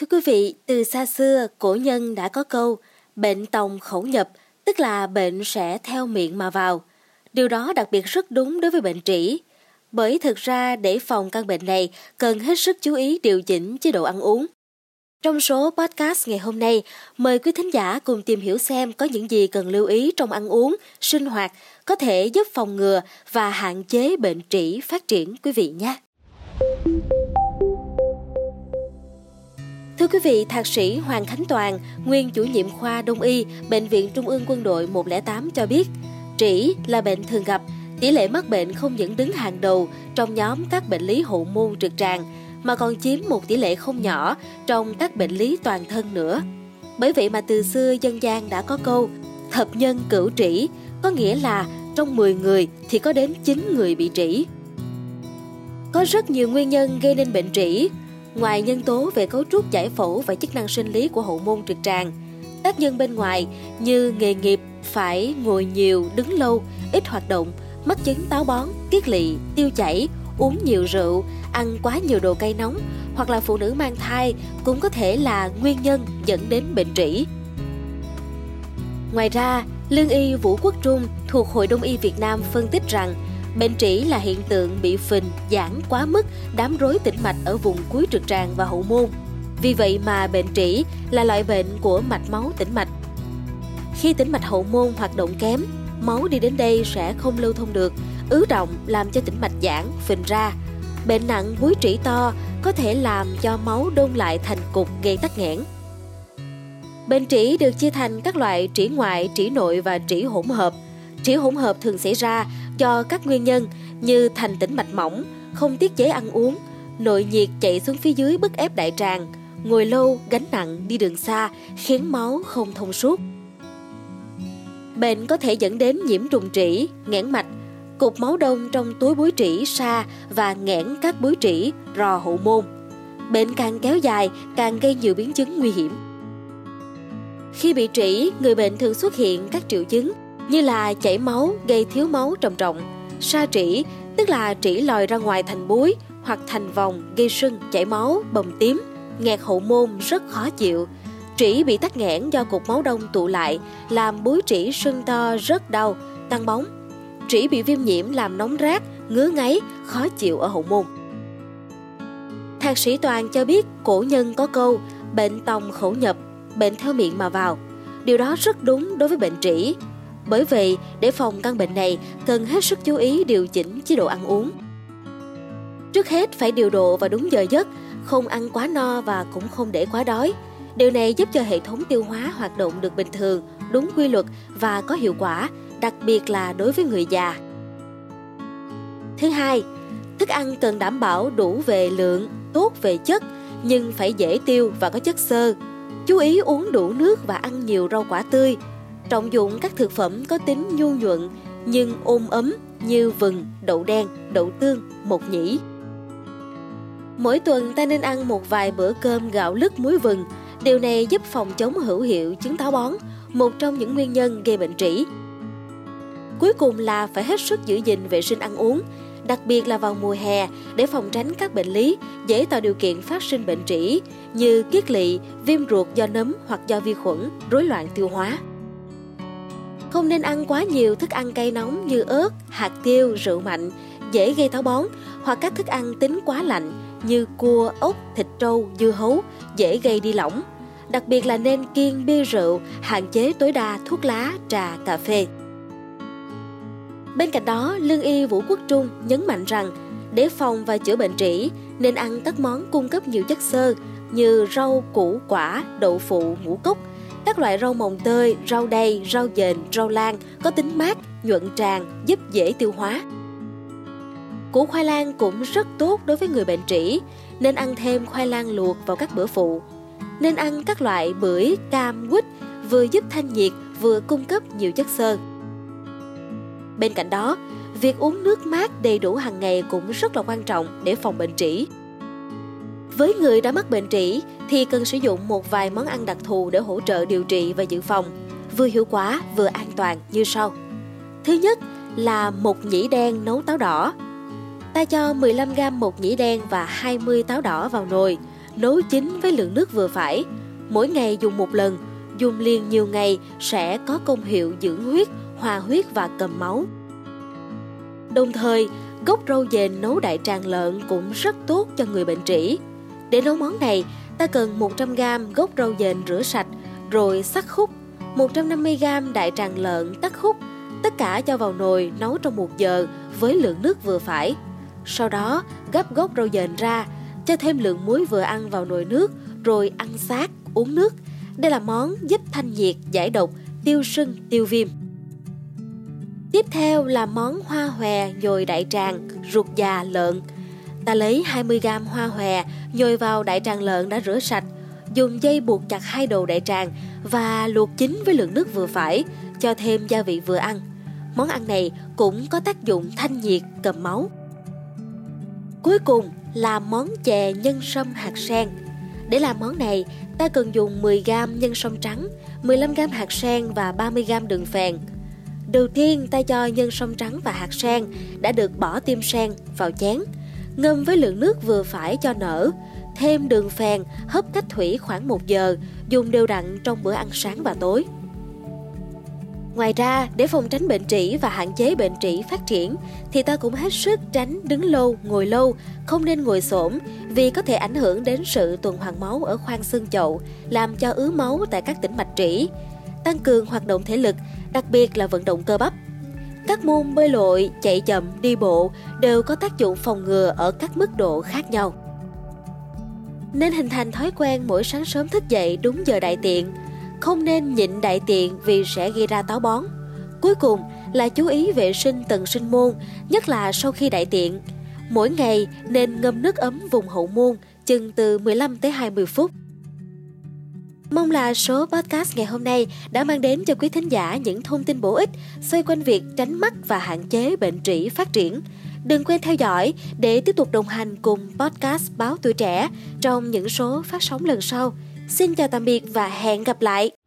Thưa quý vị, từ xa xưa, cổ nhân đã có câu bệnh tòng khẩu nhập, tức là bệnh sẽ theo miệng mà vào. Điều đó đặc biệt rất đúng đối với bệnh trĩ. Bởi thực ra để phòng căn bệnh này cần hết sức chú ý điều chỉnh chế độ ăn uống. Trong số podcast ngày hôm nay, mời quý thính giả cùng tìm hiểu xem có những gì cần lưu ý trong ăn uống, sinh hoạt có thể giúp phòng ngừa và hạn chế bệnh trĩ phát triển quý vị nhé. Quý vị, Thạc sĩ Hoàng Khánh Toàn, nguyên chủ nhiệm khoa Đông y, Bệnh viện Trung ương Quân đội 108 cho biết, trĩ là bệnh thường gặp, tỷ lệ mắc bệnh không những đứng hàng đầu trong nhóm các bệnh lý hậu môn trực tràng, mà còn chiếm một tỷ lệ không nhỏ trong các bệnh lý toàn thân nữa. Bởi vậy mà từ xưa dân gian đã có câu thập nhân cửu trĩ, có nghĩa là trong 10 người thì có đến 9 người bị trĩ. Có rất nhiều nguyên nhân gây nên bệnh trĩ, Ngoài nhân tố về cấu trúc giải phẫu và chức năng sinh lý của hậu môn trực tràng, tác nhân bên ngoài như nghề nghiệp phải ngồi nhiều, đứng lâu, ít hoạt động, mắc chứng táo bón, kiết lỵ, tiêu chảy, uống nhiều rượu, ăn quá nhiều đồ cay nóng hoặc là phụ nữ mang thai cũng có thể là nguyên nhân dẫn đến bệnh trĩ. Ngoài ra, Lương y Vũ Quốc Trung thuộc Hội Đông y Việt Nam phân tích rằng Bệnh trĩ là hiện tượng bị phình, giãn quá mức, đám rối tĩnh mạch ở vùng cuối trực tràng và hậu môn. Vì vậy mà bệnh trĩ là loại bệnh của mạch máu tĩnh mạch. Khi tĩnh mạch hậu môn hoạt động kém, máu đi đến đây sẽ không lưu thông được, ứ động làm cho tĩnh mạch giãn, phình ra. Bệnh nặng búi trĩ to có thể làm cho máu đông lại thành cục gây tắc nghẽn. Bệnh trĩ được chia thành các loại trĩ ngoại, trĩ nội và trĩ hỗn hợp. Trĩ hỗn hợp thường xảy ra cho các nguyên nhân như thành tĩnh mạch mỏng, không tiết chế ăn uống, nội nhiệt chạy xuống phía dưới bức ép đại tràng, ngồi lâu, gánh nặng, đi đường xa khiến máu không thông suốt. Bệnh có thể dẫn đến nhiễm trùng trĩ, nghẽn mạch, cục máu đông trong túi búi trĩ xa và nghẽn các búi trĩ, rò hậu môn. Bệnh càng kéo dài càng gây nhiều biến chứng nguy hiểm. Khi bị trĩ, người bệnh thường xuất hiện các triệu chứng như là chảy máu gây thiếu máu trầm trọng, sa trĩ tức là trĩ lòi ra ngoài thành búi hoặc thành vòng gây sưng, chảy máu, bầm tím, nghẹt hậu môn rất khó chịu. Trĩ bị tắc nghẽn do cục máu đông tụ lại, làm búi trĩ sưng to rất đau, tăng bóng. Trĩ bị viêm nhiễm làm nóng rát, ngứa ngáy, khó chịu ở hậu môn. Thạc sĩ Toàn cho biết cổ nhân có câu bệnh tòng khẩu nhập, bệnh theo miệng mà vào. Điều đó rất đúng đối với bệnh trĩ, bởi vậy, để phòng căn bệnh này, cần hết sức chú ý điều chỉnh chế độ ăn uống. Trước hết phải điều độ và đúng giờ giấc, không ăn quá no và cũng không để quá đói. Điều này giúp cho hệ thống tiêu hóa hoạt động được bình thường, đúng quy luật và có hiệu quả, đặc biệt là đối với người già. Thứ hai, thức ăn cần đảm bảo đủ về lượng, tốt về chất, nhưng phải dễ tiêu và có chất xơ. Chú ý uống đủ nước và ăn nhiều rau quả tươi, trọng dụng các thực phẩm có tính nhu nhuận nhưng ôm ấm như vừng, đậu đen, đậu tương, mộc nhĩ. Mỗi tuần ta nên ăn một vài bữa cơm gạo lứt muối vừng. Điều này giúp phòng chống hữu hiệu chứng táo bón, một trong những nguyên nhân gây bệnh trĩ. Cuối cùng là phải hết sức giữ gìn vệ sinh ăn uống, đặc biệt là vào mùa hè để phòng tránh các bệnh lý dễ tạo điều kiện phát sinh bệnh trĩ như kiết lỵ, viêm ruột do nấm hoặc do vi khuẩn, rối loạn tiêu hóa. Không nên ăn quá nhiều thức ăn cay nóng như ớt, hạt tiêu, rượu mạnh, dễ gây táo bón, hoặc các thức ăn tính quá lạnh như cua, ốc, thịt trâu, dưa hấu, dễ gây đi lỏng. Đặc biệt là nên kiêng bia rượu, hạn chế tối đa thuốc lá, trà, cà phê. Bên cạnh đó, lương y Vũ Quốc Trung nhấn mạnh rằng để phòng và chữa bệnh trĩ nên ăn các món cung cấp nhiều chất xơ như rau, củ, quả, đậu phụ, ngũ cốc, các loại rau mồng tơi, rau đay, rau dền, rau lan có tính mát, nhuận tràng, giúp dễ tiêu hóa. Củ khoai lang cũng rất tốt đối với người bệnh trĩ, nên ăn thêm khoai lang luộc vào các bữa phụ. Nên ăn các loại bưởi, cam, quýt vừa giúp thanh nhiệt vừa cung cấp nhiều chất xơ. Bên cạnh đó, việc uống nước mát đầy đủ hàng ngày cũng rất là quan trọng để phòng bệnh trĩ. Với người đã mắc bệnh trĩ thì cần sử dụng một vài món ăn đặc thù để hỗ trợ điều trị và dự phòng, vừa hiệu quả vừa an toàn như sau. Thứ nhất là một nhĩ đen nấu táo đỏ. Ta cho 15g một nhĩ đen và 20 táo đỏ vào nồi, nấu chín với lượng nước vừa phải. Mỗi ngày dùng một lần, dùng liền nhiều ngày sẽ có công hiệu dưỡng huyết, hòa huyết và cầm máu. Đồng thời, gốc rau dền nấu đại tràng lợn cũng rất tốt cho người bệnh trĩ. Để nấu món này, ta cần 100g gốc rau dền rửa sạch rồi sắc khúc, 150g đại tràng lợn tắt khúc, tất cả cho vào nồi nấu trong một giờ với lượng nước vừa phải. Sau đó gấp gốc rau dền ra, cho thêm lượng muối vừa ăn vào nồi nước rồi ăn sát, uống nước. Đây là món giúp thanh nhiệt, giải độc, tiêu sưng, tiêu viêm. Tiếp theo là món hoa hòe nhồi đại tràng, ruột già lợn. Ta lấy 20g hoa hòe nhồi vào đại tràng lợn đã rửa sạch, dùng dây buộc chặt hai đầu đại tràng và luộc chín với lượng nước vừa phải, cho thêm gia vị vừa ăn. Món ăn này cũng có tác dụng thanh nhiệt, cầm máu. Cuối cùng là món chè nhân sâm hạt sen. Để làm món này, ta cần dùng 10g nhân sâm trắng, 15g hạt sen và 30g đường phèn. Đầu tiên ta cho nhân sâm trắng và hạt sen đã được bỏ tim sen vào chén. Ngâm với lượng nước vừa phải cho nở, thêm đường phèn hấp cách thủy khoảng 1 giờ, dùng đều đặn trong bữa ăn sáng và tối. Ngoài ra, để phòng tránh bệnh trĩ và hạn chế bệnh trĩ phát triển, thì ta cũng hết sức tránh đứng lâu, ngồi lâu, không nên ngồi xổm vì có thể ảnh hưởng đến sự tuần hoàn máu ở khoang xương chậu, làm cho ứ máu tại các tĩnh mạch trĩ. Tăng cường hoạt động thể lực, đặc biệt là vận động cơ bắp. Các môn bơi lội, chạy chậm, đi bộ đều có tác dụng phòng ngừa ở các mức độ khác nhau. Nên hình thành thói quen mỗi sáng sớm thức dậy đúng giờ đại tiện, không nên nhịn đại tiện vì sẽ gây ra táo bón. Cuối cùng là chú ý vệ sinh tầng sinh môn, nhất là sau khi đại tiện. Mỗi ngày nên ngâm nước ấm vùng hậu môn chừng từ 15 tới 20 phút. Mong là số podcast ngày hôm nay đã mang đến cho quý thính giả những thông tin bổ ích, xoay quanh việc tránh mắc và hạn chế bệnh trĩ phát triển. Đừng quên theo dõi để tiếp tục đồng hành cùng podcast Báo Tuổi Trẻ trong những số phát sóng lần sau. Xin chào tạm biệt và hẹn gặp lại!